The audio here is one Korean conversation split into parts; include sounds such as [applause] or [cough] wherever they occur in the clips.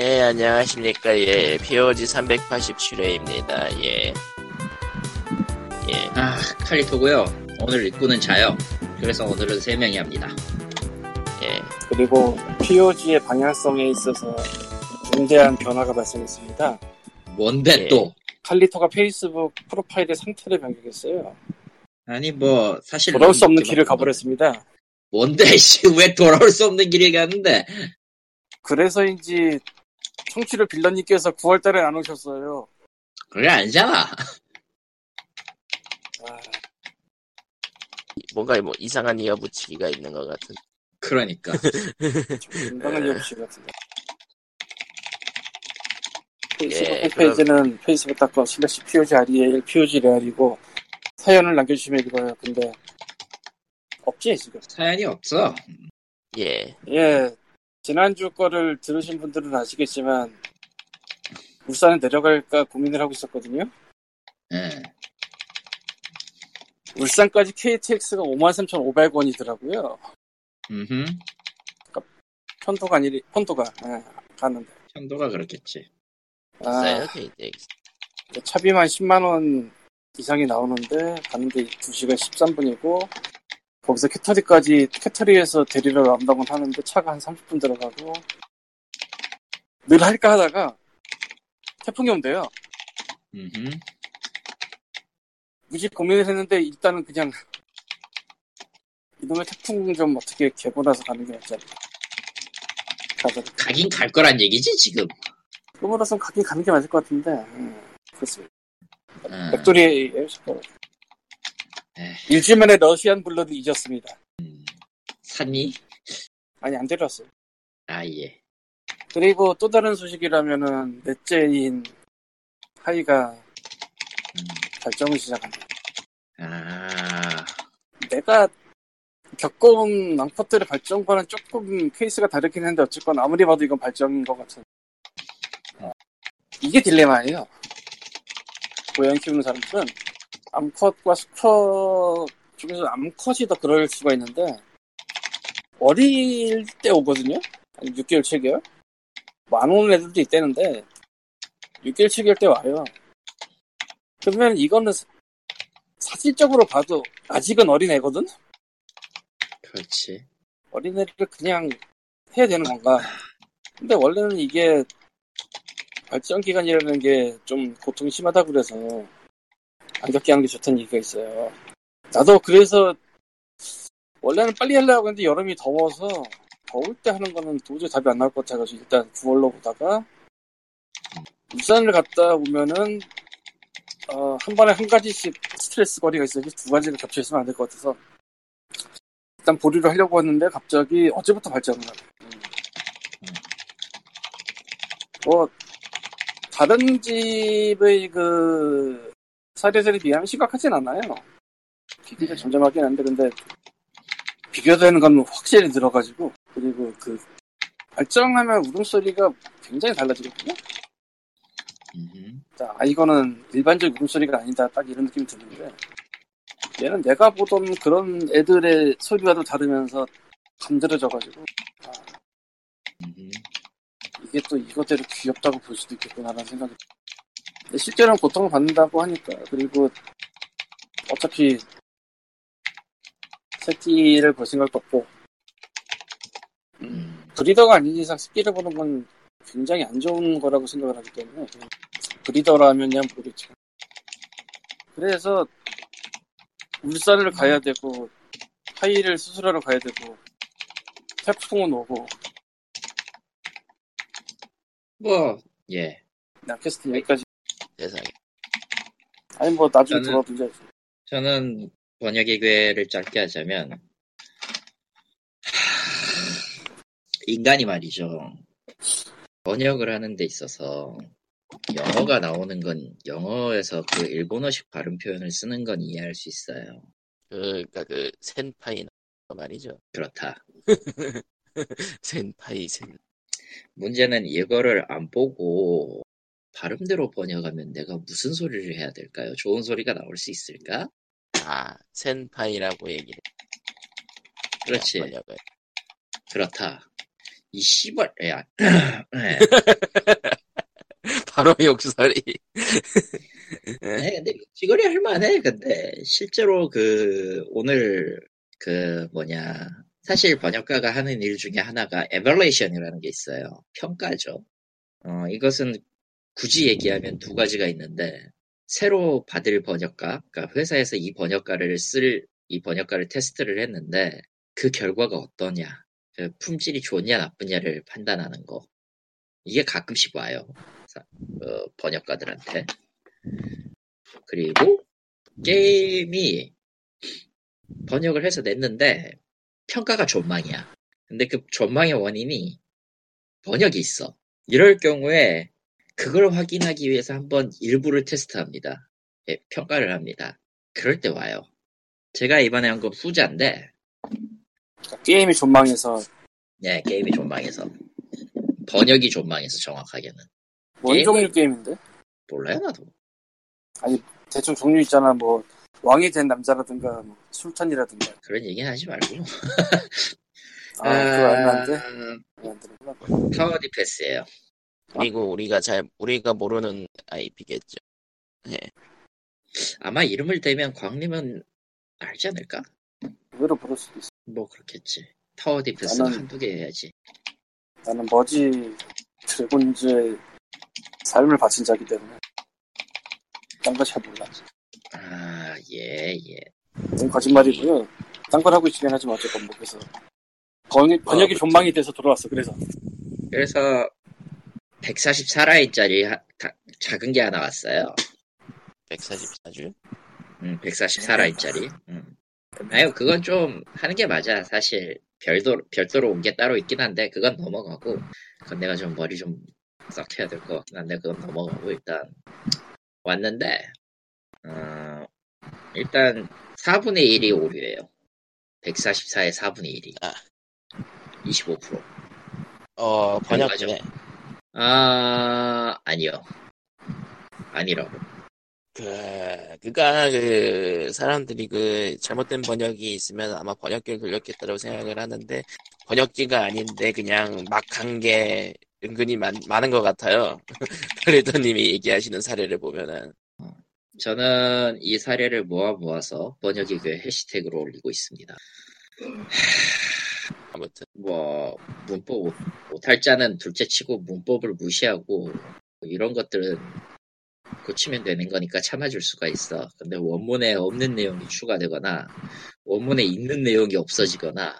예, 안녕하십니까. 예, POG 387회입니다. 예. 예. 아, 칼리토고요. 오늘 입구는 자요. 그래서 오늘은 3명이 합니다. 예. 그리고 POG의 방향성에 있어서 중대한 변화가 발생했습니다. 뭔데 예. 또? 칼리토가 페이스북 프로파일의 상태를 변경했어요. 아니 뭐 사실 돌아올 수 없는 길을 가버렸습니다. 뭔데 씨, 왜 돌아올 수 없는 길을 갔는데? 그래서인지 청취를 빌런님께서 9월 달에 안 오셨어요. 그게 아니잖아. 아, 뭔가 뭐 이상한 이어붙이기가 있는 것 같은. 그러니까. 좀 건강한 여부시 같은데. 페이스북 예, 홈페이지는 페이스북닷컴 슬래시 POG REAL POG 레알이고 사연을 남겨주시면 읽어요. 근데 없지 지금. 사연이 없어. 예. 예, 지난주 거를 들으신 분들은 아시겠지만, 울산에 내려갈까 고민을 하고 있었거든요. 예. 울산까지 KTX가 53,500원이더라고요. 음흠. 편도가 아니리, 편도가, 예, 가는데. 편도가 그렇겠지. 아, KTX. 차비만 10만 원 이상이 나오는데, 가는데 2시간 13분이고, 거기서 캐터리까지, 캐터리에서 데리러 간다고 하는데, 차가 한 30분 들어가고, 늘 할까 하다가, 태풍이 온대요. 음흠. 무지 고민을 했는데 일단은 그냥 이놈의 태풍 좀 어떻게 개보나서 가는 게 낫지 않나 가긴 갈 거란 얘기지 지금. 그거라서 가긴 가는 게 맞을 것 같은데 음, 그렇습니다 음. 백돌이에요 싶어 에이. 일주일 만에 러시안 블러드 잊었습니다 샀니? 아니 안 데려왔어요 아 예. 그리고 또 다른 소식이라면은 넷째인 하이가 음. 발정을 시작합니다 아. 내가 겪어온 낭퍼들의 발정과는 조금 케이스가 다르긴 한데 어쨌건 아무리 봐도 이건 발정인 것 같은 어, 이게 딜레마예요 고양이 키우는 사람들은 암컷과 수컷 중에서 암컷이 더 그럴 수가 있는데 어릴 때 오거든요 아니 6개월 7개월 만 오는 애들도 있다는데 6개월 7개월 때 와요 그러면 이거는 사- 사실적으로 봐도 아직은 어린 애거든 그렇지. 어린애를 그냥 해야 되는 건가? 근데 원래는 이게 발전 기간이라는 게 좀 고통이 심하다고 그래서 안 겪게 하는 게 좋다는 얘기가 있어요. 나도 그래서 원래는 빨리 하려고 했는데 여름이 더워서 더울 때 하는 거는 도저히 답이 안 나올 것 같아가지고 일단 9월로 보다가 울산을 갔다 오면은 어, 한 번에 한 가지씩 스트레스 거리가 있어야지 두 가지를 겹쳐 있으면 안 될 것 같아서 일단 보류를 하려고 했는데 갑자기 어제부터 발전을 하네. 뭐 다른 집의 그 사례들에 비하면 심각하진 않아요. 비교가 점점하긴 한데 근데 비교되는 건 확실히 들어가지고 그리고 그 발정하면 울음소리가 굉장히 달라지거든요. 자, 아, 이거는 일반적 울음소리가 아니다. 딱 이런 느낌이 드는데, 얘는 내가 보던 그런 애들의 소리와도 다르면서 감들어져가지고, 아. 이게 또 이것대로 귀엽다고 볼 수도 있겠구나라는 생각이. 실제로는 고통을 받는다고 하니까, 그리고 어차피 새끼를 볼 생각도 없고, 음. 브리더가 아닌 이상 새끼를 보는 건 굉장히 안 좋은 거라고 생각을 하기 때문에 그냥 브리더라면야 모르겠지만 그래서 울산을 가야 되고 하이를 수술하러 가야 되고 태풍은 오고. 뭐 예. 낚캐스트 여기까지 세상에. 아니 뭐 나중에 저는- 돌아보자 저는 번역의 괴를 짧게 하자면 인간이 말이죠. 번역을 하는 데 있어서 영어가 나오는 건 영어에서 그 일본어식 발음 표현을 쓰는 건 이해할 수 있어요. 그, 그니까 그, 센파이 말이죠. 그렇다. [laughs] 센파이, 센. 문제는 이거를 안 보고 발음대로 번역하면 내가 무슨 소리를 해야 될까요? 좋은 소리가 나올 수 있을까? 아, 先輩라고 얘기를. 그렇지. 번역을. 그렇다. 이 씨발, 야. 네. [clears throat] [laughs] 바로 욕설이. [laughs] 네, 근데 욕지거리 할만해. 근데 실제로 그 오늘 그 뭐냐 사실 번역가가 하는 일 중에 하나가 evaluation이라는 게 있어요. 평가죠. 어 이것은 굳이 얘기하면 두 가지가 있는데 새로 받을 번역가, 그러니까 회사에서 이 번역가를 쓸 이 번역가를 테스트를 했는데 그 결과가 어떠냐, 그 품질이 좋냐 나쁘냐를 판단하는 거. 이게 가끔씩 와요. 사- 어, 번역가들한테. 그리고 게임이 번역을 해서 냈는데 평가가 존망이야. 근데 그 존망의 원인이 번역이 있어. 이럴 경우에 그걸 확인하기 위해서 한번 일부를 테스트합니다. 예, 평가를 합니다. 그럴 때 와요. 제가 이번에 한 건 후자인데, 게임이 존망해서 예, 게임이 존망해서. 번역이 존망해서 정확하게는. 뭔 종류 게임인데? 몰라요, 나도. 대충 종류 있잖아. 뭐 왕이 된 남자라든가 뭐 술탄이라든가. 그런 얘기 하지 말고. 아, 그거 알면 안 돼? 아. Tower defense예요 그리고 우리가 잘 우리가 모르는 IP겠죠. 아마 이름을 대면 광님은 알지 않을까? 의외로 모를 수도 있어. 뭐 그렇겠지. Tower defense는 나는- 한두 개 해야지. 나는 Merge Dragons에 삶을 바친 자기 때문에 딴거잘 몰라. 아, 예, 예. 그건 거짓말이고요. 딴 걸 하고 있긴 하지만 어쨌건 뭐 그래서 번역, 번역이 그렇지. 존망이 돼서 들어왔어. 그래서 그래서 144라인짜리 작은 게 하나 왔어요. 144주. 음, 144라인짜리. 음. 아유, 그건 좀 하는 게 맞아. 사실 별도 별도로 온 게 따로 있긴 한데 그건 넘어가고 그건 내가 좀 머리 좀 썩혀야 될 것 같긴 한데 그건 넘어가고 일단 왔는데 어, 일단 4분의 1이 오류예요. 144의 4분의 1이. 아. 25%. 어 번역기네. 아, 아니요. 아니라고. 그 그가 그 사람들이 그 잘못된 번역이 있으면 아마 번역기를 돌렸겠다고 생각을 하는데 번역기가 아닌데 그냥 막 한 게 은근히 많, 많은 것 같아요. [laughs] 그레더님이 얘기하시는 사례를 보면은 저는 이 사례를 모아 모아서 번역의 그 해시태그로 올리고 있습니다. 아무튼 뭐 문법 못- 못할 자는 둘째치고 문법을 무시하고 뭐 이런 것들은 고치면 되는 거니까 참아줄 수가 있어. 근데 원문에 없는 내용이 추가되거나 원문에 있는 내용이 없어지거나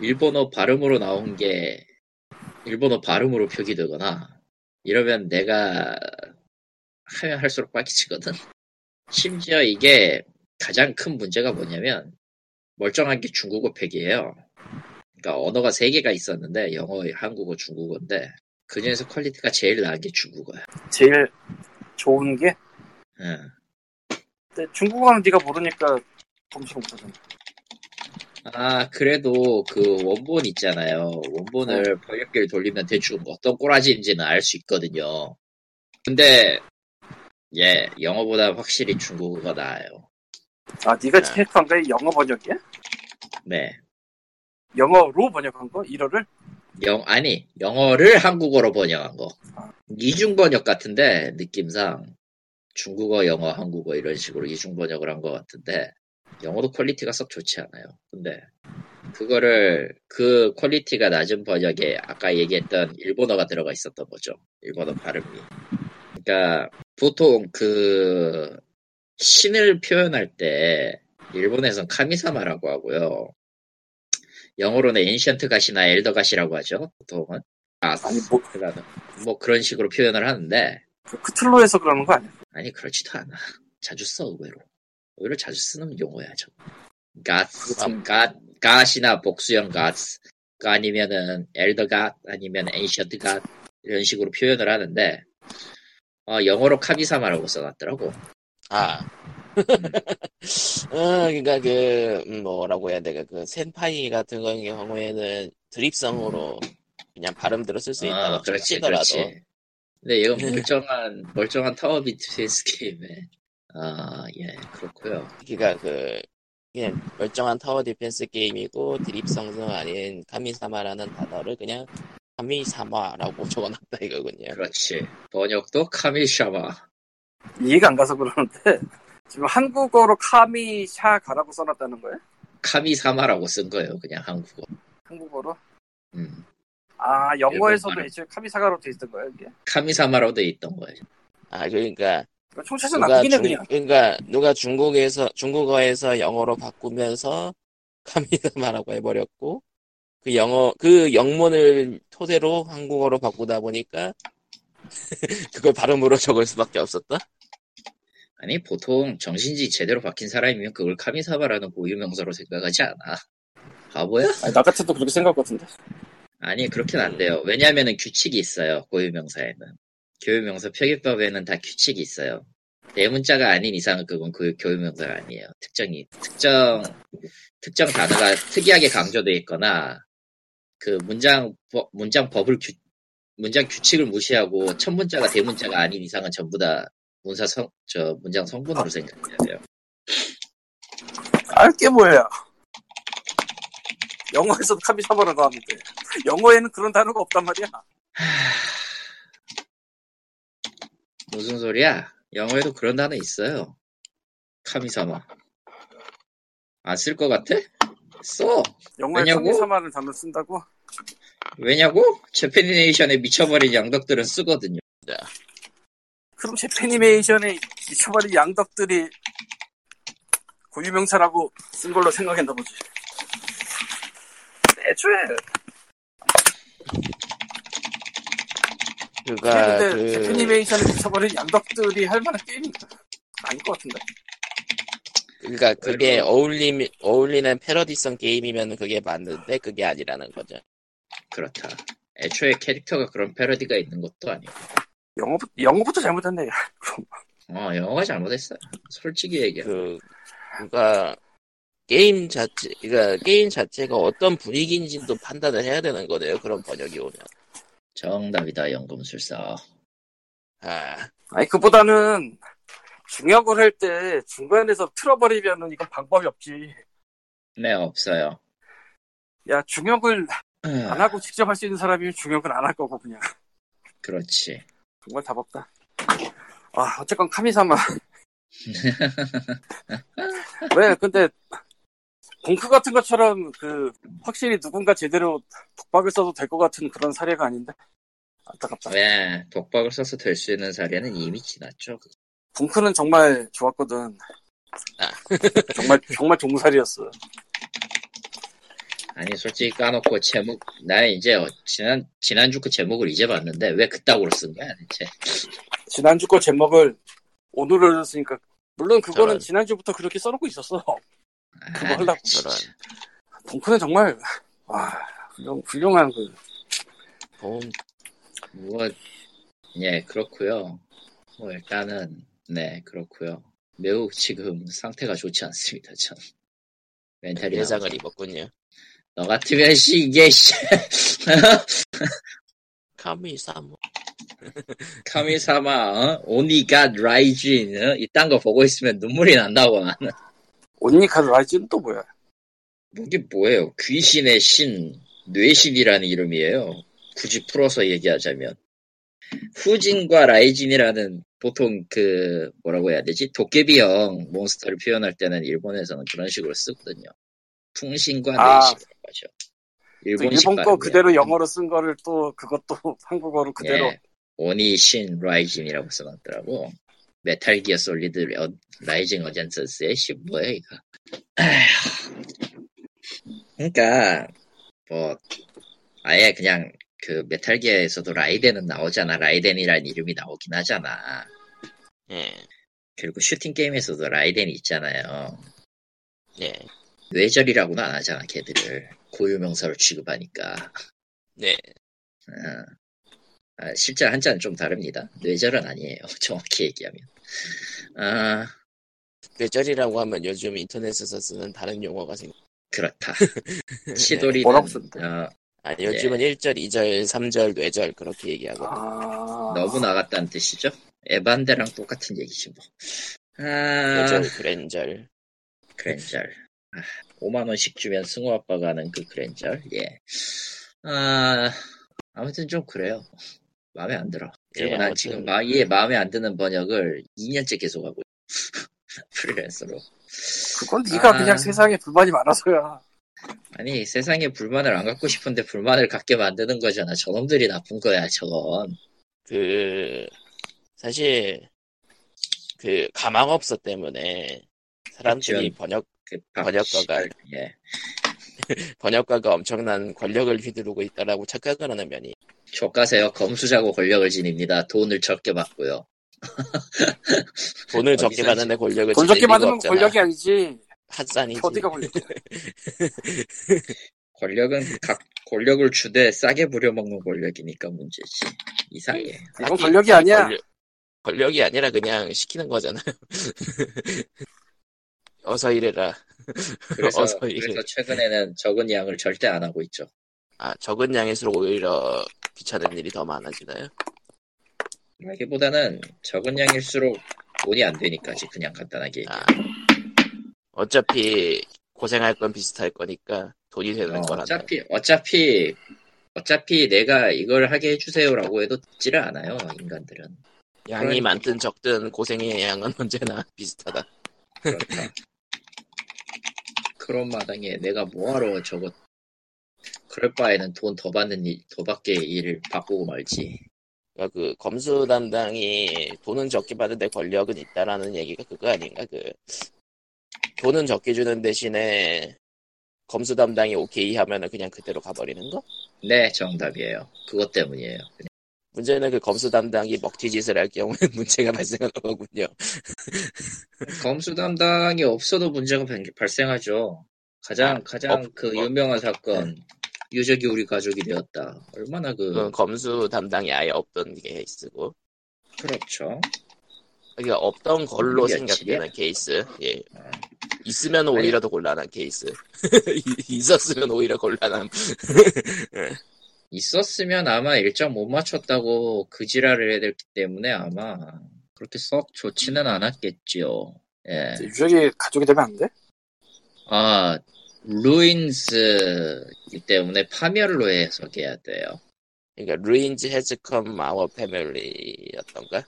일본어 발음으로 나온 게 일본어 발음으로 표기되거나 이러면 내가 하면 할수록 빡치거든. 심지어 이게 가장 큰 문제가 뭐냐면 멀쩡한 게 중국어 팩이에요. 그러니까 언어가 세 개가 있었는데 영어, 한국어, 중국어인데 그 중에서 퀄리티가 제일 나은 게 중국어야. 제일 좋은 게 응. 근데 중국어는 네가 모르니까 검색 못하잖아. 아 그래도 그 원본 있잖아요. 원본을 번역기를 돌리면 대충 어떤 꼬라지인지는 알 수 있거든요. 근데 예 영어보다 확실히 중국어가 나아요. 아 네가 아. 체크한 게 영어 번역이야? 네. 영어로 번역한 거? 1어를? 영 아니 영어를 한국어로 번역한 거 아. 이중 번역 같은데 느낌상 중국어 영어 한국어 이런 식으로 이중 번역을 한 것 같은데 영어도 퀄리티가 썩 좋지 않아요 근데 그거를 그 퀄리티가 낮은 번역에 아까 얘기했던 일본어가 들어가 있었던 거죠 일본어 발음이 그러니까 보통 그 신을 표현할 때 일본에선 神様라고 하고요 영어로는 ancient god이나 elder god이라고 하죠. 보통은. 아, 아니, 뭐- 뭐 그런 식으로 표현을 하는데 그 크툴루에서 그러는 거 아니야? 아니 그렇지도 않아. 자주 써 의외로. 의외로 자주 쓰는 용어야 저. God, god, god이나 복수형 gods, 아니면은 elder god, 아니면 ancient god 이런 식으로 표현을 하는데 어, 영어로 神様라고 써놨더라고. 아. [laughs] 어, 그니까 그, 음, 뭐라고 해야 될까, 그, 先輩 같은 경우에는 드립성으로 그냥 발음대로 쓸 수 있다고 아, 그렇지, 치더라도. 그렇지. 근데 이건 멀쩡한, 멀쩡한 tower defense 게임에. 아, 예, 그렇고요 그니까 그, 그냥 멀쩡한 tower defense 게임이고 드립성성 아닌 神様라는 단어를 그냥 神様라고 [laughs] 적어놨다 이거군요. 그렇지. 번역도 카미샤마. 이해가 안 가서 그러는데 [laughs] 지금 한국어로 神様라고 써놨다는 거예요? 카미사마라고 쓴 거예요. 그냥 한국어. 한국어로? 음. 아 영어에서도 애초에 카미사가로 돼 있던 거예요 이게? 카미사마로 돼 있던 거예요. 아 그러니까 그러니까 총체적 중, 그냥 그러니까 누가 중국에서 중국어에서 영어로 바꾸면서 [laughs] 카미사마라고 해버렸고 그 영어 그 영문을 토대로 한국어로 바꾸다 보니까 [laughs] 그걸 발음으로 적을 수밖에 없었다. 아니 보통 정신지 제대로 박힌 사람이면 그걸 카미사마라는 고유명사로 생각하지 않아. 바보야? 아니, 나 같아도 그렇게 생각할 것 같은데 아니 그렇게는 안 돼요. 왜냐하면 규칙이 있어요. 고유명사에는. 교유명사 표기법에는 다 규칙이 있어요. 대문자가 아닌 이상은 그건 그 교유명사가 아니에요. 특정이 특정 특정 단어가 특이하게 강조돼 있거나 그 문장 법- 문장 법을 규, 문장 규칙을 무시하고 첫 문자가 대문자가 아닌 이상은 전부 다 문사 성, 저 문장 성분으로 생각해야 돼요. 알게 뭐야 영어에서도 카미사마라고 하는데 영어에는 그런 단어가 없단 말이야 [sighs] 무슨 소리야? 영어에도 그런 단어 있어요. 카미사마. 안 쓸 것 같아? 써. 영어에 왜냐고? 카미사마를 단어 쓴다고? 왜냐고? 재패니네이션에 미쳐버린 양덕들은 쓰거든요. 그럼 제패니메이션에 미쳐버린 양덕들이 고유명사라고 쓴 걸로 생각했나 보지 애초에 그가 근데 그 제패니메이션에 미쳐버린 양덕들이 할 만한 게임이 아닐 것 같은데 그러니까 그게 어울림 어울리는 패러디성 게임이면 그게 맞는데 그게 아니라는 거죠. 그렇다. 애초에 캐릭터가 그런 패러디가 있는 것도 아니고. 영어부터, 영어부터 잘못했네 [laughs] 어, 영어가 잘못했어요. 솔직히 얘기하면. 그 그러니까 게임 자체 그러니까 게임 자체가 어떤 분위기인지도 판단을 해야 되는 거네요. 그런 번역이 오면. 정답이다, 연금술사. 아 아니 그보다는 중역을 할 때 중간에서 틀어버리면은 이건 방법이 없지 네, 없어요. 야 중역을 아, 안 하고 직접 할 수 있는 사람이면 중역을 안 할 거고 그냥 그렇지. 정말 답 없다. 아 어쨌건 카미사마. [laughs] 왜 근데 봉크 같은 것처럼 그 확실히 누군가 제대로 독박을 써도 될 것 같은 그런 사례가 아닌데? 안타깝다. 왜, 독박을 써서 될 수 있는 사례는 이미 지났죠. 봉크는 정말 좋았거든. 아. 정말 정말 종살이었어 아니, 솔직히 까놓고 제목, 나 이제 어, 지난, 지난주 그 제목을 이제 봤는데 왜 그따구로 쓴 거야, 대체. 지난주 거 제목을 오늘 올렸으니까 물론 그거는 저런. 지난주부터 그렇게 써놓고 있었어 그거 아, 하려고 진짜. 봉크는 정말 아 훌륭, 훌륭한 그 보험 뭐, 예, 그렇고요 뭐, 일단은, 네, 그렇고요 매우 지금 상태가 좋지 않습니다, 전. 멘탈이 예상을 나가서. 입었군요. 너 같으면 씨, 이게, 씨. [laughs] 카미사모 카미사마, 어? 오니가 라이진, 어? 이딴 거 보고 있으면 눈물이 난다고, 나는. 온니카드 라이즈는 또 뭐야 이게 뭐예요? 귀신의 신, 뇌신이라는 이름이에요. 굳이 풀어서 얘기하자면. 후진과 라이진이라는 보통 그, 뭐라고 해야 되지? 도깨비형 몬스터를 표현할 때는 일본에서는 그런 식으로 쓰거든요. 풍신과 아. 뇌신이라고 하죠. 또 일본식 일본 거. 그대로 영어로 쓴 거를 또 그것도 [laughs] 한국어로 그대로 예, 오니 신 라이징이라고 써놨더라고. 메탈 기어 솔리드 어, 라이징 어젠서스의 씨 뭐야 이거. 아휴. 그러니까 뭐 아예 그냥 그 메탈 기어에서도 라이덴은 나오잖아. 라이덴이라는 이름이 나오긴 하잖아. 예 그리고 슈팅 게임에서도 라이덴이 있잖아요. 예. 뇌절이라고는 안 하잖아, 걔들을. 고유명사로 취급하니까. 네. 어. 아, 실제 한자는 좀 다릅니다. 뇌절은 아니에요. [laughs] 정확히 얘기하면. 아, 뇌절이라고 하면 요즘 인터넷에서 쓰는 다른 용어가 생. 그렇다. [laughs] 뭐라고 쓰는데? 어, 아니 요즘은 1절, 2절, 3절, 뇌절 그렇게 얘기하고. 아 너무 나갔다는 뜻이죠? 에반데랑 똑같은 얘기지 뭐. 아, 뇌절, 그랜절. 그랜절. 5만 원씩 주면 승우 아빠가 하는 그 그랜저. 예. 아 아무튼 좀 그래요. 마음에 안 들어. 그리고 예, 난 아무튼. 지금 마, 이에 마음에 안 드는 번역을 2년째 계속 하고 있어. [laughs] 프리랜서로. 그건 네가 아. 그냥 세상에 불만이 많아서야. 아니 세상에 불만을 안 갖고 싶은데 불만을 갖게 만드는 거잖아. 저놈들이 나쁜 거야 저건. 그 사실 그 가망업소 때문에 사람들이 그쵸. 번역 그 밥, 번역가가 예. [laughs] 번역가가 엄청난 권력을 휘두르고 있다라고 착각을 하는 면이 족가세요. 검수자고 권력을 지닙니다. 돈을 적게 받고요. [laughs] 돈을 적게 받는데 권력을 돈 적게 받으면 없잖아. 권력이 아니지. 핫산이지. 어디가 권력이야. [laughs] 권력은 각 권력을 주되 싸게 부려먹는 권력이니까 문제지. 이상해. 이건 딱히 권력이 아니야. 권력, 권력이 아니라 그냥 시키는 거잖아. 어서 일해라. [laughs] 그래서, 어서. 그래서 최근에는 적은 양을 절대 안 하고 있죠. 아 적은 양일수록 오히려 귀찮은 일이 더 많아지나요? 라기보다는 적은 양일수록 돈이 안 되니까지 그냥 간단하게. 아, 어차피 고생할 건 비슷할 거니까 돈이 되는 어, 거란다. 어차피 어차피 어차피 내가 이걸 하게 해주세요라고 해도 듣지를 않아요 인간들은. 양이 그러니까. 많든 적든 고생의 양은 [laughs] 언제나 비슷하다. 그런 마당에 내가 뭐하러 저거 그럴 바에는 돈 더 받는 일, 더 받게 일을 바꾸고 말지. 그러니까 그 검수 담당이 돈은 적게 받는데 권력은 있다라는 얘기가 그거 아닌가? 그 돈은 적게 주는 대신에 검수 담당이 오케이 하면은 그냥 그대로 가버리는 거? 네, 정답이에요. 그것 때문이에요. 문제는 그 검수 담당이 먹튀짓을 할 경우에 [laughs] 문제가 발생하는 거군요. 검수 담당이 없어도 문제가 발- 발생하죠. 가장 아, 가장 없- 그 어. 유명한 사건 유적이 우리 가족이 되었다. 얼마나 그 검수 담당이 아예 없던 케이스고. 그렇죠. 그러니까 없던 걸로. 생각되는 케이스. 예. 아, 있으면 오히려 더 곤란한 케이스. [laughs] 있었으면 오히려 곤란함. [laughs] 있었으면 아마 일정 못 맞췄다고 그 지랄을 해야 됐기 때문에 아마 그렇게 썩 좋지는 않았겠지요. 예. 유적이 가족이 되면 안 돼? 아, 루인스이기 때문에 파멸로 해석해야 돼요. 그러니까 루인즈 해즈 컴 아워 패밀리였던가?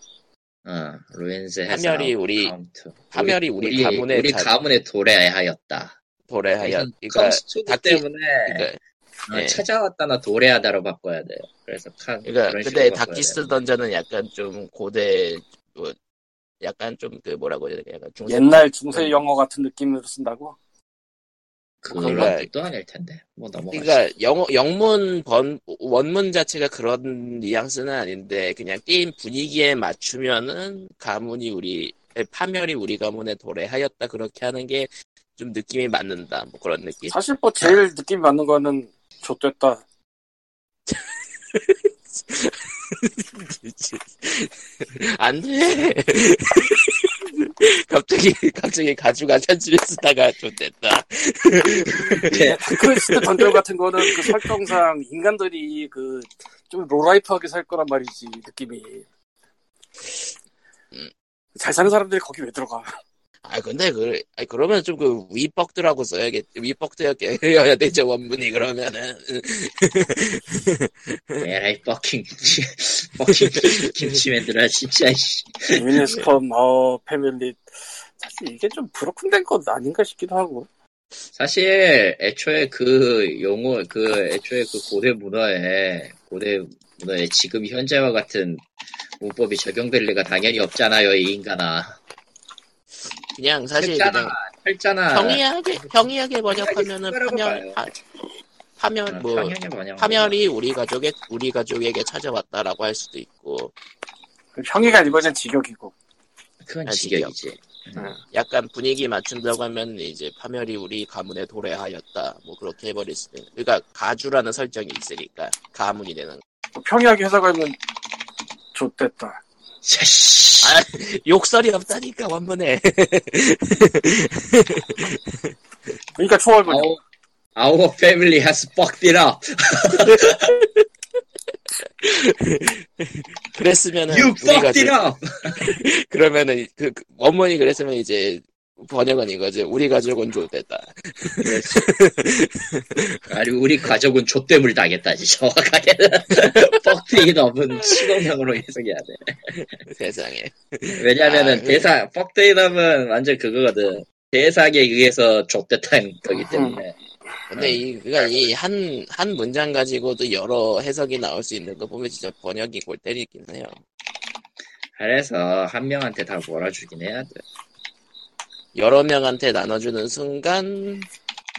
어, 루인스 해서 파멸이 우리- 카운트. 파멸이 우리 가문의 우리 자- 가문에 도래하였다. 도래하여 그러니까 다키- 때문에 그러니까, 어, 예. 찾아왔다나 도래하다로 바꿔야 돼요. 그래서 칸 그러니까 근데 돼요. 던전은 약간 좀 고대 뭐, 약간 좀 그 뭐라고 해야 되나 약간 중세 옛날 중세 영어 같은 느낌으로 쓴다고? 그런 뜻도 아닐 텐데. 뭐 넘어가시죠. 그러니까 영어 영문 번 원문 자체가 그런 뉘앙스는 아닌데 그냥 게임 분위기에 맞추면은 가문이 우리 파멸이 우리 가문에 도래하였다 그렇게 하는 게 좀 느낌이 맞는다 뭐 그런 느낌. 사실 뭐 제일 느낌이 맞는 거는 좆됐다. [laughs] 안 돼. [laughs] 갑자기 갑자기 가주가 편집에 쓰다가 좀 됐다. 크리스트 던전 같은 거는 그 설정상 인간들이 그 좀 로라이프하게 살 거란 말이지 느낌이. 음. 잘 사는 사람들이 거기 왜 들어가? 아 근데 그 아니, 그러면 좀 그 위뻑드라고 써야겠 위뻑드여야 되죠 원문이 그러면은 [laughs] 에라이 버킹 버킹 김치맨들아 진짜 씨. 미니스컴 어 패밀리 사실 이게 좀 브로큰된 것 아닌가 싶기도 하고. 사실 애초에 그 용어 그 애초에 그 고대 문화에 고대 문화에 지금 현재와 같은 문법이 적용될 리가 당연히 없잖아요 이 인간아 그냥 사실 했잖아 그냥 했잖아. 평이하게 평이하게 번역하면은 파멸 파, 파멸 어, 뭐 파멸이 우리 가족에 우리 가족에게 찾아왔다라고 할 수도 있고. 형이가 이번엔 직역이고. 그건 아, 직역이지. 약간 분위기 맞춘다고 하면 이제 파멸이 우리 가문에 도래하였다. 뭐 그렇게 해버릴 수도 있는 그러니까 가주라는 설정이 있으니까 가문이 되는 평이하게 해석하면 좆됐다. 아, 욕설이 없다니까 원문에. 그러니까 초월 번역. our, our family has fucked it up. 그랬으면은 you fucked it up. [laughs] 그러면은 그, 그 원문이 그랬으면 이제 번역은 이거지. 우리 가족은 좋댔다. [laughs] 아니 우리 가족은 좆됨을 당했다지 정확하게는 뻑트이 넘은 시동형으로 해석해야 돼 세상에. 왜냐면은 아, 대사 뻑트이 넘은 완전 그거거든 대사에 의해서 좆됐다는 거기 때문에 근데 이, 그니까 이 한, 한 문장 가지고도 여러 해석이 나올 수 있는 거 보면 진짜 번역이 골 때리긴 해요. 그래서 한 명한테 다 몰아주긴 해야 돼 여러 명한테 나눠주는 순간,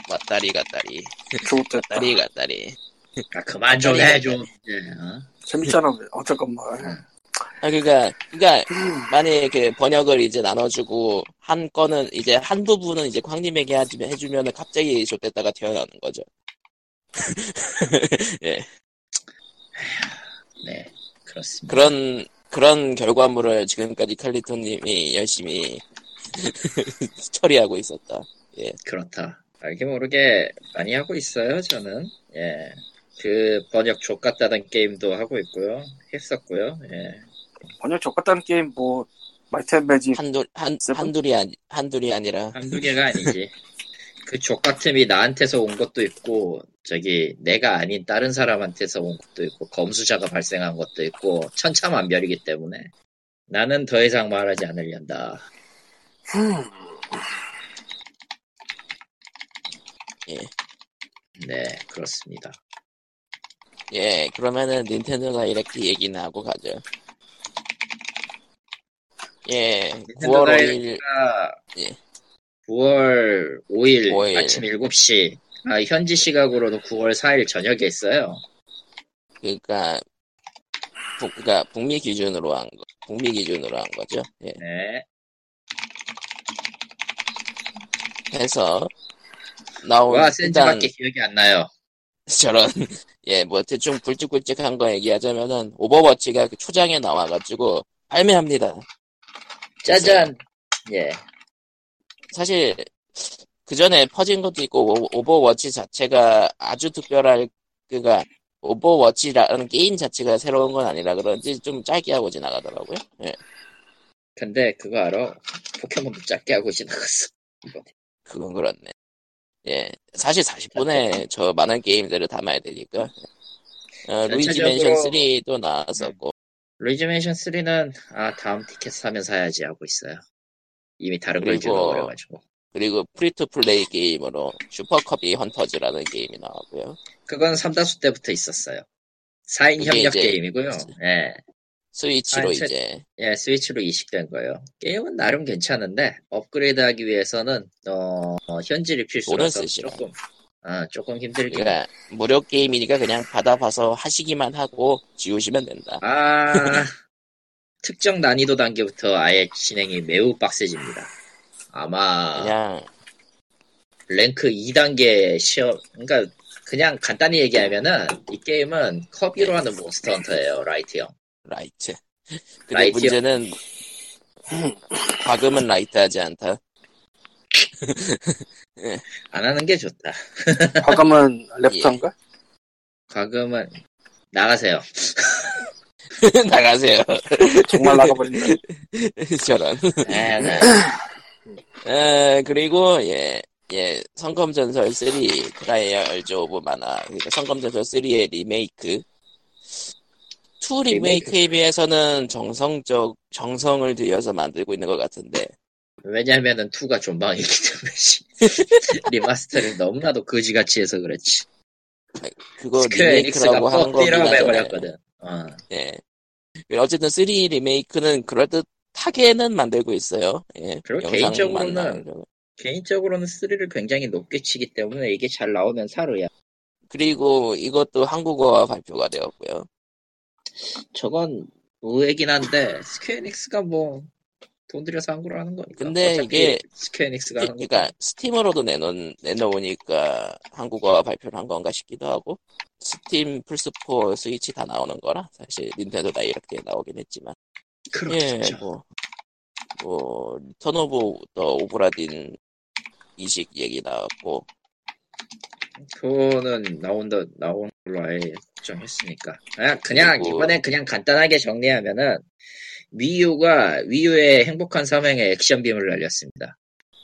왔다리 갔다리, 좋겠다. 왔다리 갔다리. 아, 그만 좀 아니, 해줘 이제, 어? 재밌잖아. 어, 잠깐만. 아, 그니까, 그니까, 만약에 그 번역을 이제 나눠주고, 한 건은, 이제 한 부분은 이제 광님에게 하지- 해주면 은 갑자기 좆됐다가 튀어나오는 거죠. [laughs] 예. 네 그렇습니다 그런, 그런 결과물을 지금까지 칼리토님이 열심히 [laughs] 처리하고 있었다. 그렇다. 알게 모르게 많이 하고 있어요, 저는. 예. 그 번역 족 같다는 게임도 하고 있고요. 했었고요. 예. 번역 좆같다는 게임 뭐 마이트 앤 매직 한두, 한? 한둘이, 아니, 한둘이 아니라, 한두 개가 아니지. 그 좆같음이 나한테서 온 것도 있고, 저기, 내가 아닌 다른 사람한테서 온 것도 있고, 검수자가 발생한 것도 있고, 천차만별이기 때문에, 나는 더 이상 말하지 않으련다. 네, 그렇습니다. 예, 그러면은 닌텐도 다이렉트 얘기나 하고 가죠. 예, 9월 5일, 예. 9월 5일, 5일. 아침 7시, 아, 현지 시각으로는 9월 4일 저녁에 있어요. 그니까, 북, 그니까, 북미 기준으로 한 거, 북미 기준으로 한 거죠. 예, 네. 해서, 나온, 와, 샌즈밖에 기억이 안 나요. 저런, [laughs] 예, 뭐, 대충 굵직굵직한 거 얘기하자면은, 오버워치가 그 초장에 나와가지고, 발매합니다. 짜잔! 예. 사실 그 전에 퍼진 것도 있고 오- 오버워치 자체가 아주 특별할 그가 오버워치라는 게임 자체가 새로운 건 아니라 그런지 좀 짧게 하고 지나가더라고요. 예, 근데 그거 알아? 포켓몬도 짧게 하고 지나갔어. 이번에. 그건 그렇네. 예, 사실 40분에 저 많은 게임들을 담아야 되니까. 어, 루이지 맨션 3도 나왔었고, 루이지 맨션 3는, 아, 다음 티켓 사면 사야지 하고 있어요. 이미 다른 걸 잊어버려가지고. 그리고 free to play 게임으로 슈퍼 커비 헌터즈라는 게임이 나왔고요. 그건 삼다수 때부터 있었어요. 4인 그게 협력 이제- 게임이고요. 예. 스위치로 아, 제- 이제 예, 스위치로 이식된 거예요. 게임은 나름 괜찮은데 업그레이드 하기 위해서는 어, 어, 현질이 필수라서. 조금 아, 조금 힘들긴. 그러니까 무료 게임이니까 그냥 받아봐서 하시기만 하고 지우시면 된다. 아 [laughs] 특정 난이도 단계부터 아예 진행이 매우 빡세집니다. 아마 그냥 랭크 2단계 시험 그러니까 그냥 간단히 얘기하면은 이 게임은 커비로 하는 몬스터 헌터예요, light형. Light. 근데 light요? 문제는 과금은 light하지 않다. [laughs] 안 하는 게 좋다. [laughs] 과금은 left인가? 과금은 나가세요. [laughs] 나가세요. 정말 나가버린다. 저런. 네, 네. 에, 그리고 예, 예, 성검전설 3 트라이얼즈 오브 마나 그러니까 성검전설 3의 리메이크. 2 리메이크에 비해서는 정성적 정성을 들여서 만들고 있는 것 같은데 왜냐면은 2가 존망이기 때문에 씨. [laughs] 리마스터를 너무나도 거지같이 해서 그렇지 그거 리메이크라고 하는 거긴 하잖아요. 해버렸거든 어. 예. 어쨌든 3 리메이크는 그럴듯하게는 만들고 있어요. 예. 그리고 개인적으로는 나오려고. 개인적으로는 3를 굉장히 높게 치기 때문에 이게 잘 나오면 살 거야 그리고 이것도 한국어화 발표가 되었고요. 저건 의외긴 한데 스퀘어 에닉스가 뭐 돈 들여서 한국으로 하는 거니까. 근데 이게 스퀘어 에닉스가 하는 그러니까 스팀으로도 내놓은 내놓으니까 한국어화 발표를 한 건가 싶기도 하고 스팀 플스4 스위치 다 나오는 거라 사실 닌텐도 다이렉트에 나오긴 했지만. 예, 그렇겠죠. 뭐, 뭐, 리턴 오브 더 오브라딘 이식 얘기 나왔고, 그거는 나온다 나온 걸로 아예 걱정했으니까 그냥 그냥 그리고- 이번엔 그냥 간단하게 정리하면은 위유가 위유의 행복한 사명의 액션 빔을 날렸습니다.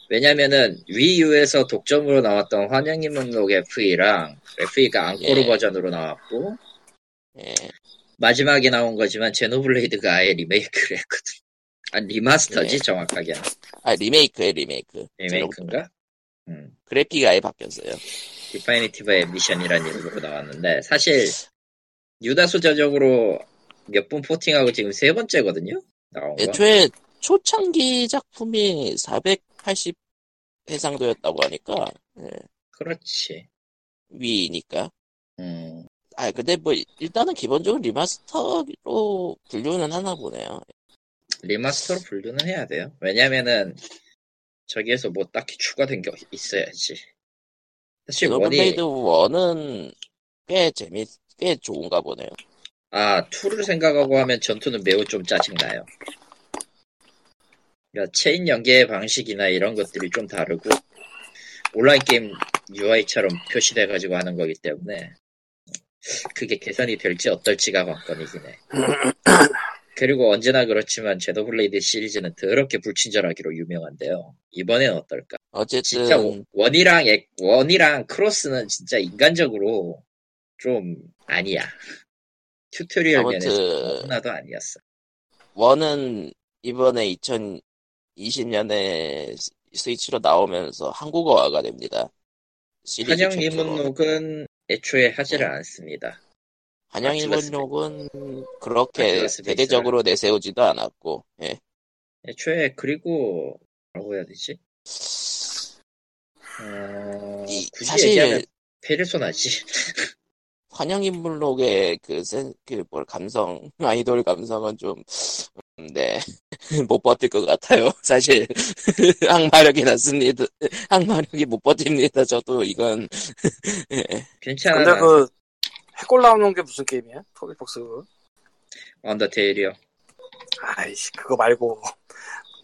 왜냐면은 위유에서 독점으로 나왔던 환영의 목록 FE랑 FE가 앙코르 예. 버전으로 나왔고 예. 마지막에 나온 거지만 제노블레이드가 아예 리메이크를 했거든. 아 리마스터지 예. 정확하게 아 리메이크에 리메이크. 리메이크인가? 음. 그래픽이 아예 바뀌었어요. 디파이니티브의 미션이라는 이름으로 나왔는데 사실 유다수 저적으로 몇 분 포팅하고 지금 세 번째거든요. 나온 거. 애초에 초창기 작품이 480 해상도였다고 하니까 예, 그렇지. 위니까. 음. 아 근데 뭐 일단은 기본적으로 리마스터로 분류는 하나 보네요. 리마스터로 분류는 해야 돼요. 왜냐면은 저기에서 뭐 딱히 추가된 게 있어야지. 사실 one이 1은 꽤 재밌, 꽤 좋은가 보네요. 아 2를 생각하고 하면 전투는 매우 좀 짜증나요. 그러니까 체인 연계 방식이나 이런 것들이 좀 다르고 온라인 게임 UI처럼 표시돼 가지고 하는 거기 때문에 그게 개선이 될지 어떨지가 관건이긴 해. [laughs] 그리고 언제나 그렇지만 제노블레이드 시리즈는 더럽게 불친절하기로 유명한데요. 이번엔 어떨까? 어쨌든 진짜 one- one이랑 액- one이랑 크로스는 진짜 인간적으로 좀 아니야. 튜토리얼 면에서 너무나도 아니었어. 원은 이번에 2020년에 스위치로 나오면서 한국어화가 됩니다. 최초로. 이문록은 애초에 하지를 네. 않습니다. 한영 아틀라스 일본욕은 그렇게 아틀라스 대대적으로 내세우지도 않았고, 예. 애초에 그리고 뭐라고 해야 되지? 어, 이- 굳이 사실 페르소나지. [laughs] 환영 인물록의 그, 센, 그, 뭘, 감성, [laughs] 아이돌 감성은 좀, 음, 네, [laughs] 못 버틸 것 같아요. 사실, 항마력이 났습니다. 항마력이 못 버팁니다. 저도 이건, 예. 괜찮아. 근데 그 해골 나오는 게 무슨 게임이야? 토비폭스 그거? 언더테일이요. 아이씨 그거 말고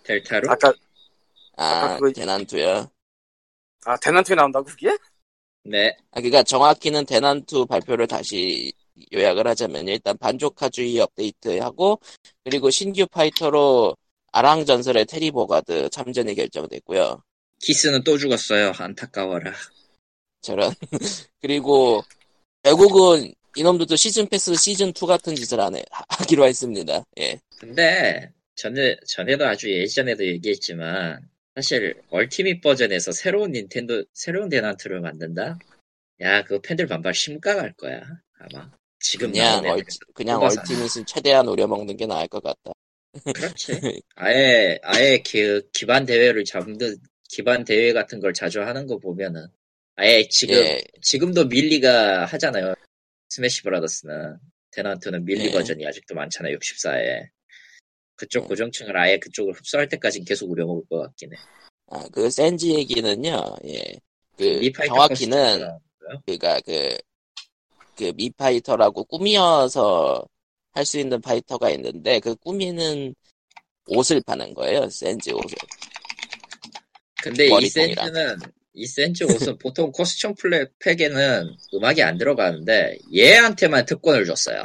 델타로? 아까 아, 그거- 대난투요. 아 대난투에 나온다고 그게? 네. 아, 그니까 정확히는 대난투 발표를 다시 요약을 하자면 일단 반조카주이 업데이트하고 그리고 신규 파이터로 아랑 전설의 테리보가드 참전이 결정됐고요. 기스는 또 죽었어요. 안타까워라. 저런. [laughs] 그리고 결국은 이놈들도 시즌 패스 시즌 2 같은 짓을 안 해, 하기로 했습니다. 예. 근데 전에 전에도 아주 예전에도 얘기했지만 사실 얼티밋 버전에서 새로운 닌텐도 새로운 대난투를 만든다. 야, 그거 팬들 반발 심각할 거야 아마. 지금 그냥 얼. 그냥. 얼티밋은 최대한 노려먹는 게 나을 것 같다. 그렇지. [laughs] 아예 아예 그 기반 대회를 잡는 기반 대회 같은 걸 자주 하는 거 보면은 아예 지금 예. 지금도 밀리가 하잖아요. 스매시 브라더스는 테넌트는 밀리 네. 버전이 아직도 많잖아요. 64에 그쪽 네. 고정층을 아예 그쪽을 흡수할 때까지 계속 우려먹을 것 같긴 해. 아, 그 샌즈 얘기는요. 예. 그 정확히는? 그니까 그, 그 Mii 파이터라고 꾸미어서 할 수 있는 파이터가 있는데 그 꾸미는 옷을 파는 거예요. 샌즈 옷을. 근데 이 머리통이랑. 샌즈는 이 샌즈 옷은 보통 코스튬 플랫 팩에는 음악이 안 들어가는데 얘한테만 특권을 줬어요.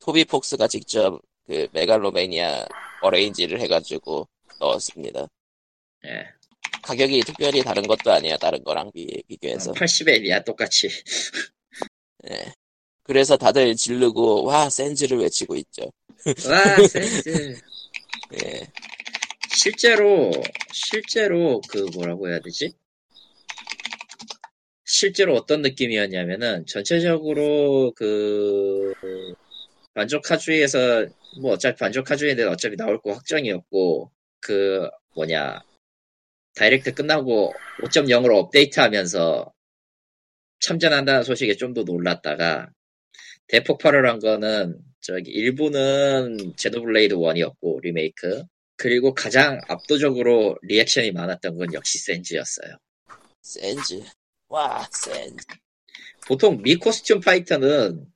토비 폭스가 직접 그 메갈로메니아 어레인지를 해가지고 넣었습니다. 예. 가격이 특별히 다른 것도 아니야. 다른 거랑 비, 비교해서. 80엔이야 똑같이. 예. [laughs] 그래서 다들 지르고 와 센즈를 외치고 있죠. 와 센즈. 예. [laughs] 실제로 실제로 그 뭐라고 해야 되지? 실제로 어떤 느낌이었냐면은 전체적으로 그 반조카주이에서 뭐 어차피 반조카주이인데 어차피 나올 거 확정이었고 그 뭐냐 다이렉트 끝나고 5.0으로 업데이트하면서 참전한다는 소식에 좀 더 놀랐다가 대폭발을 한 거는 저기 일부는 제노블레이드 1이었고 리메이크 그리고 가장 압도적으로 리액션이 많았던 건 역시 샌즈였어요. 샌즈. 와 샌즈. 보통 Mii 코스튬 파이터는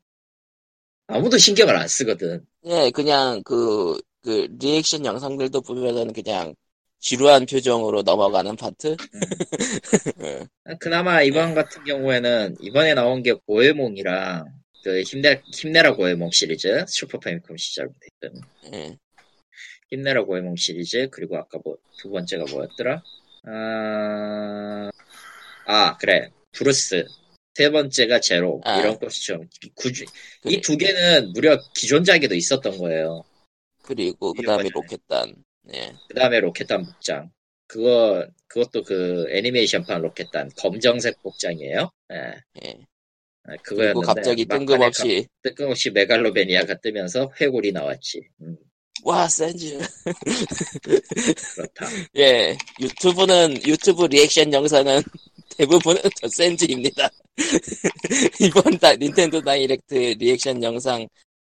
아무도 신경을 안 쓰거든. 예, 그냥 그, 그, 리액션 영상들도 보면은 그냥 지루한 표정으로 넘어가는 파트? [laughs] 예. 그나마 이번 같은 경우에는 이번에 나온 게 고에몽이랑 그 힘내 힘내라 고에몽 시리즈 슈퍼 패미컴 시절부터 있던 예. 힘내라 고에몽 시리즈 그리고 아까 뭐 두 번째가 뭐였더라? 아, 아, 그래. 브루스. 세 번째가 제로. 아. 이런 것이죠. 이 두 개는 무려 기존작에도 있었던 거예요. 그리고 그 다음에. 로켓단. 예. 그 다음에 로켓단 복장. 그거, 그것도 그 애니메이션판 로켓단. 검정색 복장이에요. 예. 예. 아, 그거였는데. 갑자기 뜬금없이 가- 뜬금없이 메갈로바니아가 뜨면서 해골이 나왔지. 음, 와 샌즈. 그렇다. [laughs] 예. 유튜브는 유튜브 리액션 영상은 대부분은 더 샌즈입니다. [laughs] 이번 다 닌텐도 다이렉트 리액션 영상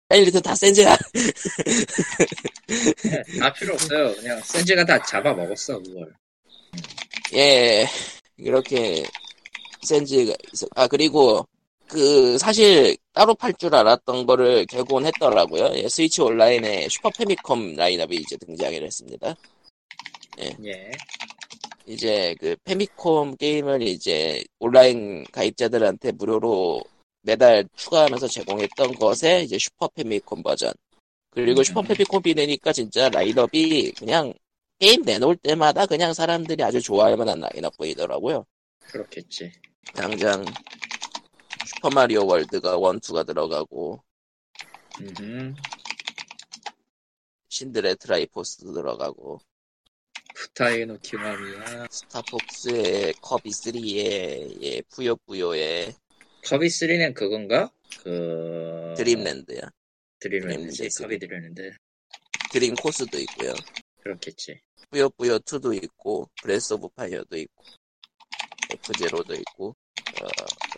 하이라이트 다 샌즈야. [laughs] 네, 다 필요 없어요. 그냥 샌즈가 다 잡아먹었어, 그걸. 예. 이렇게 샌즈가 있어. 아 그리고 그 사실 따로 팔 줄 알았던 거를 개곤했더라고요. 예, 스위치 온라인에 슈퍼 패미컴 라인업이 이제 등장을 했습니다. 예. 이제 그 패미컴 게임을 이제 온라인 가입자들한테 무료로 매달 추가하면서 제공했던 것에 이제 슈퍼 패미컴 버전. 그리고 음. 슈퍼 패미컴이 되니까 진짜 라인업이 그냥 게임 내놓을 때마다 그냥 사람들이 아주 좋아할 만한 라인업 보이더라고요. 그렇겠지. 당장 슈퍼마리오 월드가 one, two가 들어가고 음, 신드레 트라이포스 들어가고 푸타이노 키마미야. 스타폭스의 커비 3에 예, puyopuyo의 커비 3는 그건가? 그 드림랜드야. 드림랜드. 드림랜드 커비 드림랜드. 드림 코스도 있고요. 그렇겠지. 뿌요뿌요 2도 있고 브레스 오브 파이어도 있고 F0도 있고 어,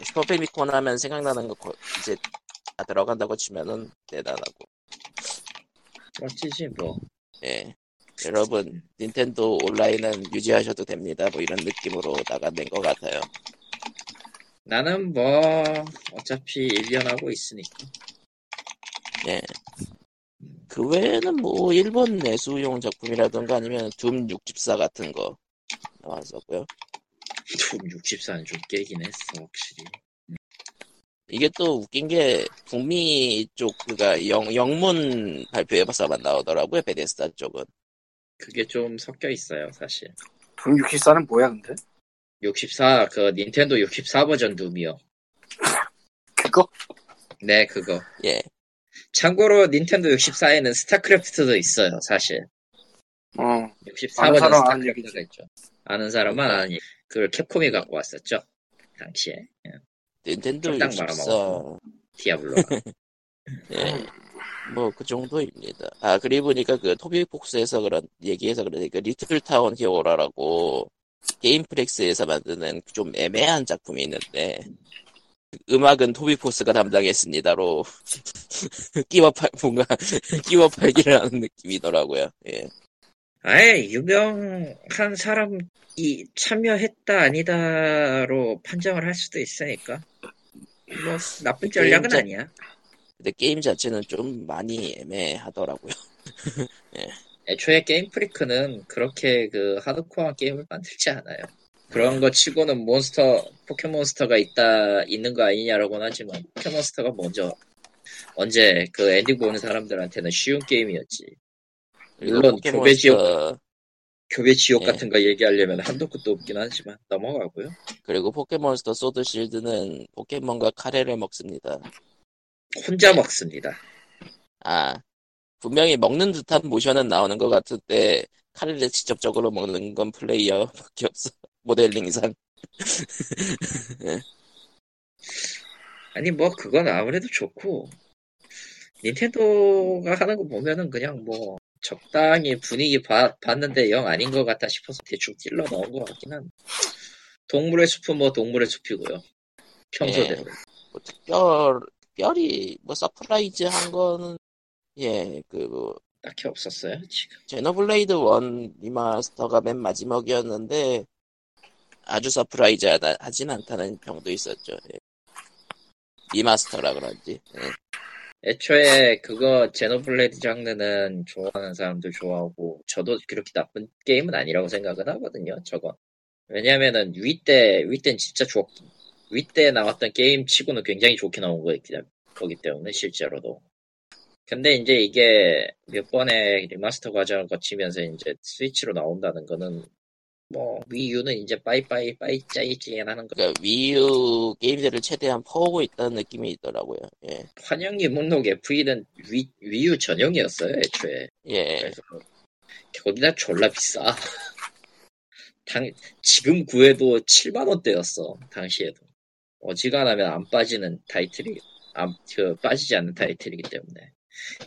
슈퍼 패미콘 하면 생각나는 거 거- 이제 다 들어간다고 치면은 대단하고 멋지지 뭐. 예 여러분 닌텐도 온라인은 유지하셔도 됩니다. 뭐 이런 느낌으로 나가는 것 같아요. 나는 뭐 어차피 1년 하고 있으니까. 예 그 외에는 뭐 일본 내수용 작품이라던가 아니면 둠 64 같은 거 나왔었고요. 둠 64는 좀 깨긴 했어 확실히. 이게 또 웃긴 게 북미 쪽 그가 영 영문 발표에서만 나오더라고요 베데스다 쪽은 그게 좀 섞여 있어요 사실. 돈 64는 뭐야 근데? 64 그 닌텐도 64 버전 둠이요. [laughs] 그거? 네 그거. 예 참고로 닌텐도 64에는 스타크래프트도 있어요 사실. 어 64 아는 버전 사람 아는 스타크래프트가 있죠. 아는 사람은 아니. 그걸 캡콤이 갖고 왔었죠. 당시에. 예. 닌텐도 적당 64 말아먹었고. 디아블로. [laughs] 예 뭐 그 정도입니다 아 그리고 보니까 그 토비 폭스에서 그런 얘기해서 그러니까 리틀 타운 히어로라고 게임프리크에서 만드는 좀 애매한 작품이 있는데 음악은 토비 폭스가 담당했습니다로 [laughs] 끼워 팔 뭔가 [laughs] 끼워 팔기를 하는 느낌이더라고요 예. 아예 유명한 사람이 참여했다 아니다로 판정을 할 수도 있으니까 뭐 나쁜 전략은 아니야. 근데 게임 자체는 좀 많이 애매하더라고요. [laughs] 애초에 게임 프리크는 그렇게 그 하드코어한 게임을 만들지 않아요. 그런 거 치고는 몬스터 포켓몬스터가 있다 있는 거 아니냐라고는 하지만 포켓몬스터가 먼저 언제 그 엔딩 보는 사람들한테는 쉬운 게임이었지. 물론 교배 지옥- 포켓몬스터 교배 지옥 예. 같은 거 얘기하려면 한도 끝도 없긴 하지만 넘어가고요. 그리고 포켓몬스터 소드 실드는 포켓몬과 카레를 먹습니다. 혼자 먹습니다. 아 분명히 먹는 듯한 모션은 나오는 것 같은데 카레를 직접적으로 먹는 건 플레이어밖에 없어. [laughs] 모델링상. [laughs] 아니 뭐 그건 아무래도 좋고 닌텐도가 하는 거 보면은 그냥 뭐 적당히 분위기 봐- 봤는데 영 아닌 것 같다 싶어서 대충 찔러 넣은 것 같긴 한데. 동물의 숲은 뭐 동물의 숲이고요. 평소대로. 뭐 특별 특별히 뭐 surprise 한 거는 예 그 딱히 없었어요 지금 제노블레이드 1 remaster가 맨 마지막이었는데 아주 surprise 하진 않다는 평도 있었죠. 예. remaster라 그런지. 예. 애초에 그거 제노블레이드 장르는 좋아하는 사람들 좋아하고 저도 그렇게 나쁜 게임은 아니라고 생각은 하거든요 저건 왜냐면은 Wii 때 Wii 때는 진짜 좋 Wii 때 나왔던 게임 치고는 굉장히 좋게 나온 거기 때문에 실제로도 근데 이제 이게 몇 번의 remaster 과정을 거치면서 이제 스위치로 나온다는 거는 뭐 Wii U는 이제 빠이빠이 빠이짜이찌 하는 거. 그러니까 Wii U 게임들을 최대한 퍼오고 있다는 느낌이 있더라고요. 예, 환영이 목록 FE는 위, 위유 전용이었어요 애초에. 예, 그래서 거기다 졸라 비싸. [laughs] 당, 지금 구해도 7만 원대였어 당시에도. 어지간하면 안 빠지는 타이틀이 안, 그, 빠지지 않는 타이틀이기 때문에.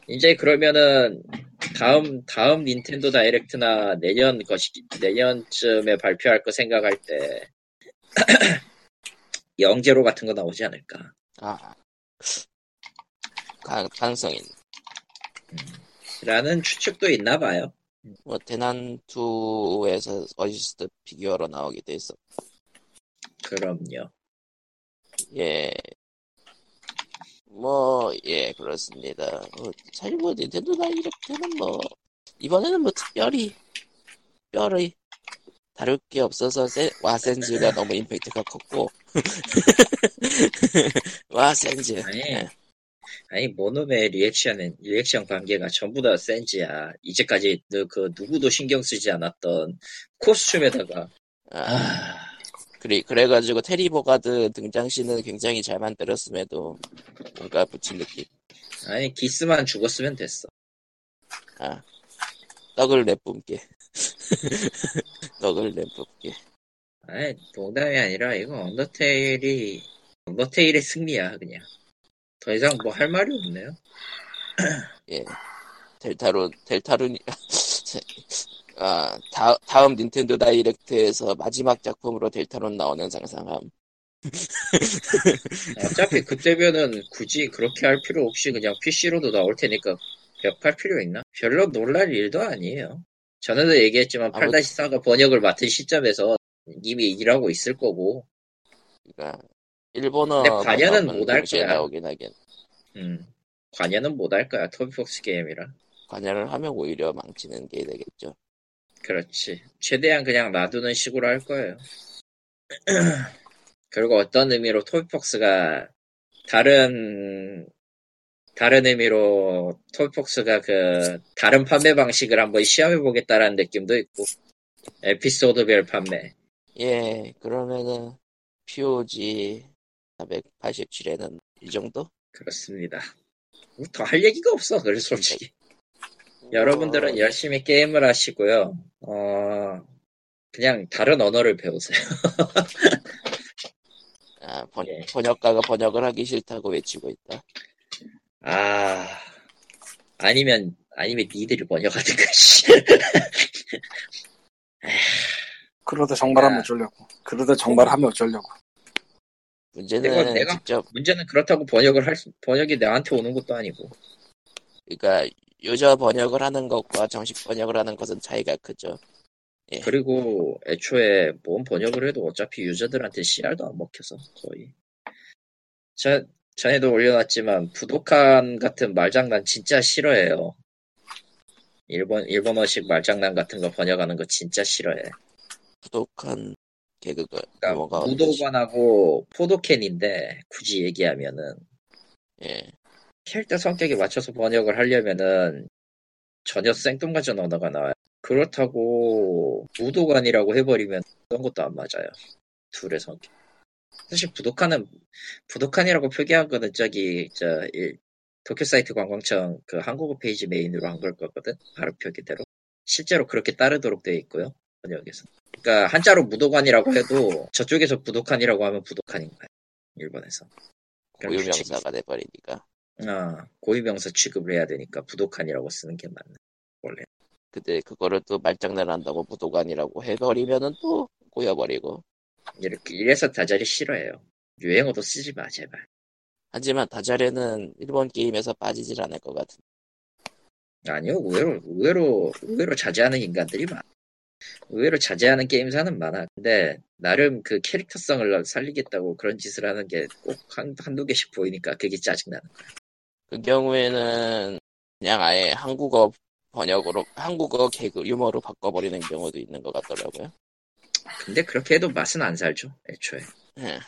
이제 그러면은 다음 다음 닌텐도 다이렉트나 내년 것이 내년쯤에 발표할 거 생각할 때 [clears throat] 영제로 같은 거 나오지 않을까. 아, 가, 가능성 있. 라는 추측도 있나 봐요. 뭐 대난 2에서 어시스트 피규어로 나오기도 했어. 그럼요. 예. 뭐, 예, 그렇습니다. 뭐, 사실 뭐, 닌텐도 다이렉트는 뭐, 이번에는 뭐, 특별히, 특별히, 다룰 게 없어서, 세, 와 샌즈가 너무 임팩트가 컸고, [laughs] 와 샌즈. 아니, 예. 아니 모놈의 reaction은 reaction 관계가 전부 다 샌즈야. 이제까지 그, 그 누구도 신경 쓰지 않았던 코스튬에다가 아, 아, 그래, 그래가지고, 테리 보가드 등장씬을 굉장히 잘 만들었음에도, 뭔가 붙인 느낌. 아니 기스만 죽었으면 됐어. 아, 떡을 내뿜게. [laughs] 떡을 내뿜게. 아니 농담이 아니라 이거 언더테일이 언더테일의 승리야 그냥. 더 이상 뭐 할 말이 없네요. 예. 델타룬, 델타룬, [laughs] 아, 다, 다음 닌텐도 다이렉트에서 마지막 작품으로 델타룬 나오는 상상함. 어차피 그때면은 굳이 그렇게 할 필요 없이 그냥 PC로도 나올 테니까 벽할 필요 있나? 별로 놀랄 일도 아니에요. 전에도 얘기했지만 아무- 8-4가 번역을 맡은 시점에서 이미 일하고 있을 거고, 그러니까, 일본어. 근데 관여는 못할 동시에 거야. 나오긴 하긴. 음, 관여는 못 할 거야. 토비폭스 게임이라. 관여를 하면 오히려 망치는 게 되겠죠. 그렇지. 최대한 그냥 놔두는 식으로 할 거예요. [clears throat] 그리고 어떤 의미로 토비폭스가 다른 다른 의미로 토비폭스가 그 다른 판매 방식을 한번 시험해 보겠다라는 느낌도 있고 에피소드별 판매. 예, 그러면은, POG 487에는 이 정도? 그렇습니다. 더 할 얘기가 없어. 그래 솔직히. 여러분들은 열심히 게임을 하시고요. 어 그냥 다른 언어를 배우세요. [laughs] 아, 번, 예. 번역가가 번역을 하기 싫다고 외치고 있다. 아 아니면 아니면 니들이 번역하든가 씨. [laughs] 그러다 정발하면 야. 어쩌려고. 그러다 정발하면 어쩌려고. 문제는 내가- 내가- 직접 문제는 그렇다고 번역을 할 수- 번역이 나한테 오는 것도 아니고 그러니까 유저 번역을 하는 것과 정식 번역을 하는 것은 차이가 크죠. 예. 그리고 애초에 뭔 번역을 해도 어차피 유저들한테 CR도 안 먹혀서 거의 저, 전에도 올려놨지만 부독한 같은 말장난 진짜 싫어해요 일본, 일본어식 말장난 같은 거 번역하는 거 진짜 싫어해 부독한 개그가 그러니까 뭐가 무도관하고 포도캔인데 굳이 얘기하면은 예. 캐릭터 성격에 맞춰서 번역을 하려면은 전혀 생뚱맞은 언어가 나와요. 그렇다고 무도관이라고 해버리면 어떤 것도 안 맞아요. 둘의 성격. 사실 부도칸은 부도칸이라고 표기한 거는 저기 저 일- 도쿄 사이트 관광청 그 한국어 페이지 메인으로 한 거거든. 발음 표기대로. 실제로 그렇게 따르도록 되어 있고요. 번역에서. 그러니까 한자로 무도관이라고 해도 [laughs] 저쪽에서 부도칸이라고 하면 부도칸인 거야. 일본에서. 그런 고유명사가 돼버리니까. 아, 고유명사 취급을 해야 되니까 부도칸이라고 쓰는 게 맞네. 원래. 근데 그거를 또 말장난 한다고 부독안이라고 해버리면은 또 꼬여버리고. 이렇게 이래서 다자리 싫어해요. 유행어도 쓰지 마 제발. 하지만 다자레는 일본 게임에서 빠지질 않을 것 같은. 아니요, 의외로 의외로 의외로 자제하는 인간들이 많아. 의외로 자제하는 게임사는 많아. 근데 나름 그 캐릭터성을 살리겠다고 그런 짓을 하는 게 꼭 한두 개씩 보이니까 그게 짜증나는 거야. 그 경우에는 그냥 아예 한국어 번역으로 한국어 개그 유머로 바꿔버리는 경우도 있는 것 같더라고요. 근데 그렇게 해도 맛은 안 살죠, 애초에. 예.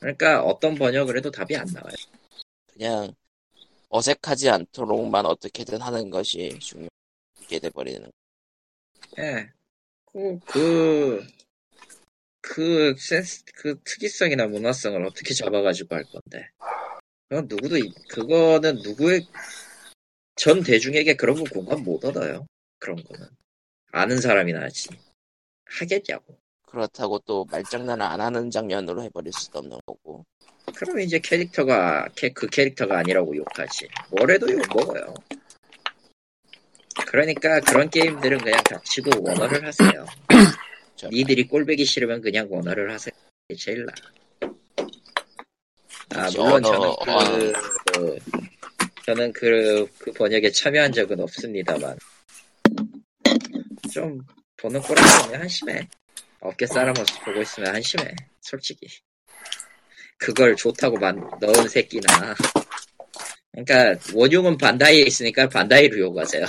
그러니까 어떤 번역을 해도 답이 안 나와요. 그냥 어색하지 않도록만 어떻게든 하는 것이 중요하게 돼버리는. 예. 그, 그, 그 센스, 그 특이성이나 문화성을 어떻게 잡아가지고 할 건데. 그건 누구도, 이- 그거는 누구의, 전 대중에게 그런 거 공감 못 얻어요. 그런 거는. 아는 사람이나 하지. 하겠냐고. 그렇다고 또 말장난을 안 하는 장면으로 해버릴 수도 없는 거고. 그러면 이제 캐릭터가, 캐- 그 캐릭터가 아니라고 욕하지. 뭐래도 욕 먹어요. 그러니까 그런 게임들은 그냥 닥치고 원어를 하세요. [coughs] 저- 니들이 꼴배기 싫으면 그냥 원어를 하세요. 제일 나아. 아, 역시 물론 언어, 저는 그, 그- 저는 그, 그 번역에 참여한 적은 없습니다만. 좀, 보는 꼴을 보면 한심해. 어깨 싸라면서 보고 있으면 한심해. 솔직히. 그걸 좋다고 만, 넣은 새끼나. 그러니까, 원흉은 반다이에 있으니까 반다이로 욕하세요.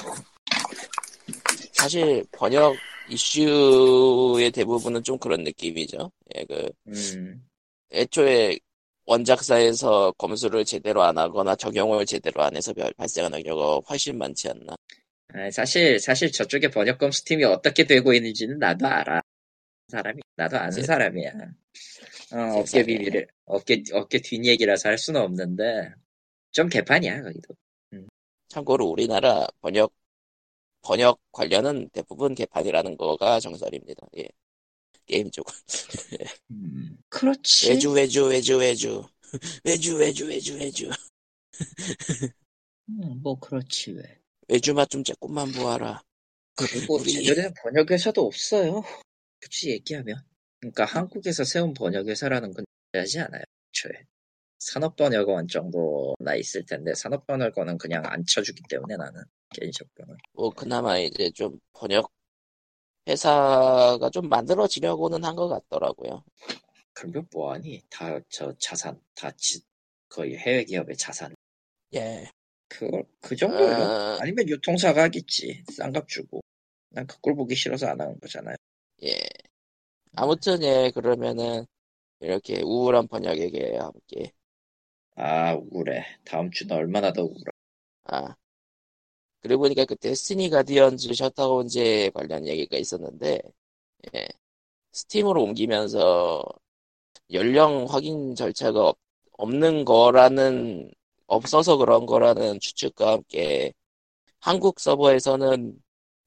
사실 번역 이슈의 대부분은 좀 그런 느낌이죠. 예, 그 음, 애초에 원작사에서 검수를 제대로 안 하거나 적용을 제대로 안 해서 별- 발생하는 경우가 훨씬 많지 않나. 아, 사실, 사실 저쪽에 번역검 스팀이 어떻게 되고 있는지는 나도 알아. 사람이, 나도 아는 세- 사람이야. 어, 세상에. 비밀을, 어깨, 어깨 뒷얘기라서 할 수는 없는데, 좀 개판이야, 거기도. 참고로 우리나라 번역 번역 관련은 대부분 개판이라는 거가 정설입니다. 예. 게임 쪽은. 음, 그렇지. 외주, 외주, 외주, 외주. 외주, 외주, 외주, 외주. 음, 뭐, 그렇지, 왜. 외주 맛좀 조금만 보아라. 그리고 우리... 제대로 번역회사도 없어요. 굳이 얘기하면. 그러니까 한국에서 세운 번역회사라는 건 하지 않아요, 최. 산업번역원 정도나 있을 텐데, 산업번역원은 그냥 안 쳐주기 때문에 나는, 개인적으로는. 뭐, 그나마 이제 좀 번역 회사가 좀 만들어지려고는 한 것 같더라고요. 그러면 뭐하니? 다 저 자산, 다 지, 거의 해외 기업의 자산. 예. 그걸 그 정도면 아, 아니면 유통사가 하겠지. 싼값 주고. 난 그꼴 보기 싫어서 안 하는 거잖아요. 예. 아무튼 예 그러면은 이렇게 우울한 번역에게 함께 아 우울해. 다음 주는 얼마나 더 우울해. 아 그리고 보니까 그 데스티니 가디언즈 셔터운즈에 관련 얘기가 있었는데 예. 스팀으로 옮기면서 연령 확인 절차가 없, 없는 거라는 없어서 그런 거라는 추측과 함께 한국 서버에서는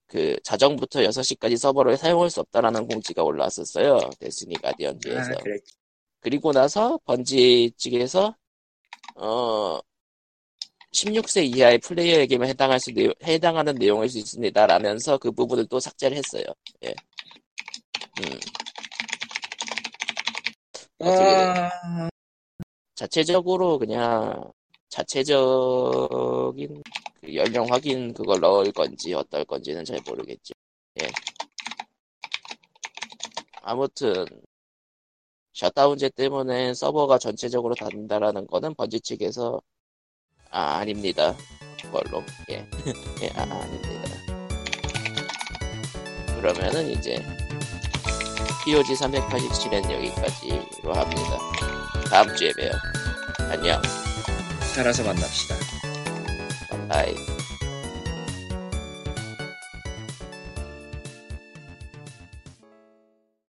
그 자정부터 6시까지 서버를 사용할 수 없다라는 공지가 올라왔었어요. 데스티니 가디언즈에서. 아. 그리고 나서 번지 측에서 어 16세 이하의 플레이어에게만 해당할 수 해당하는 내용일 수 있습니다라면서 그 부분을 또 삭제를 했어요. 예. 음, 아 자체적으로 그냥 자체적인 그 연령 확인 그걸 넣을 건지 어떨 건지는 잘 모르겠지. 예. 아무튼 셧다운제 때문에 서버가 전체적으로 닫는다라는 거는 번지 측에서 아 아닙니다. 그걸로 예, 예 아, 아닙니다. 그러면은 이제 POG 387엔 여기까지로 합니다. 다음 주에 봬요. 안녕. 살아서 만납시다. 바이.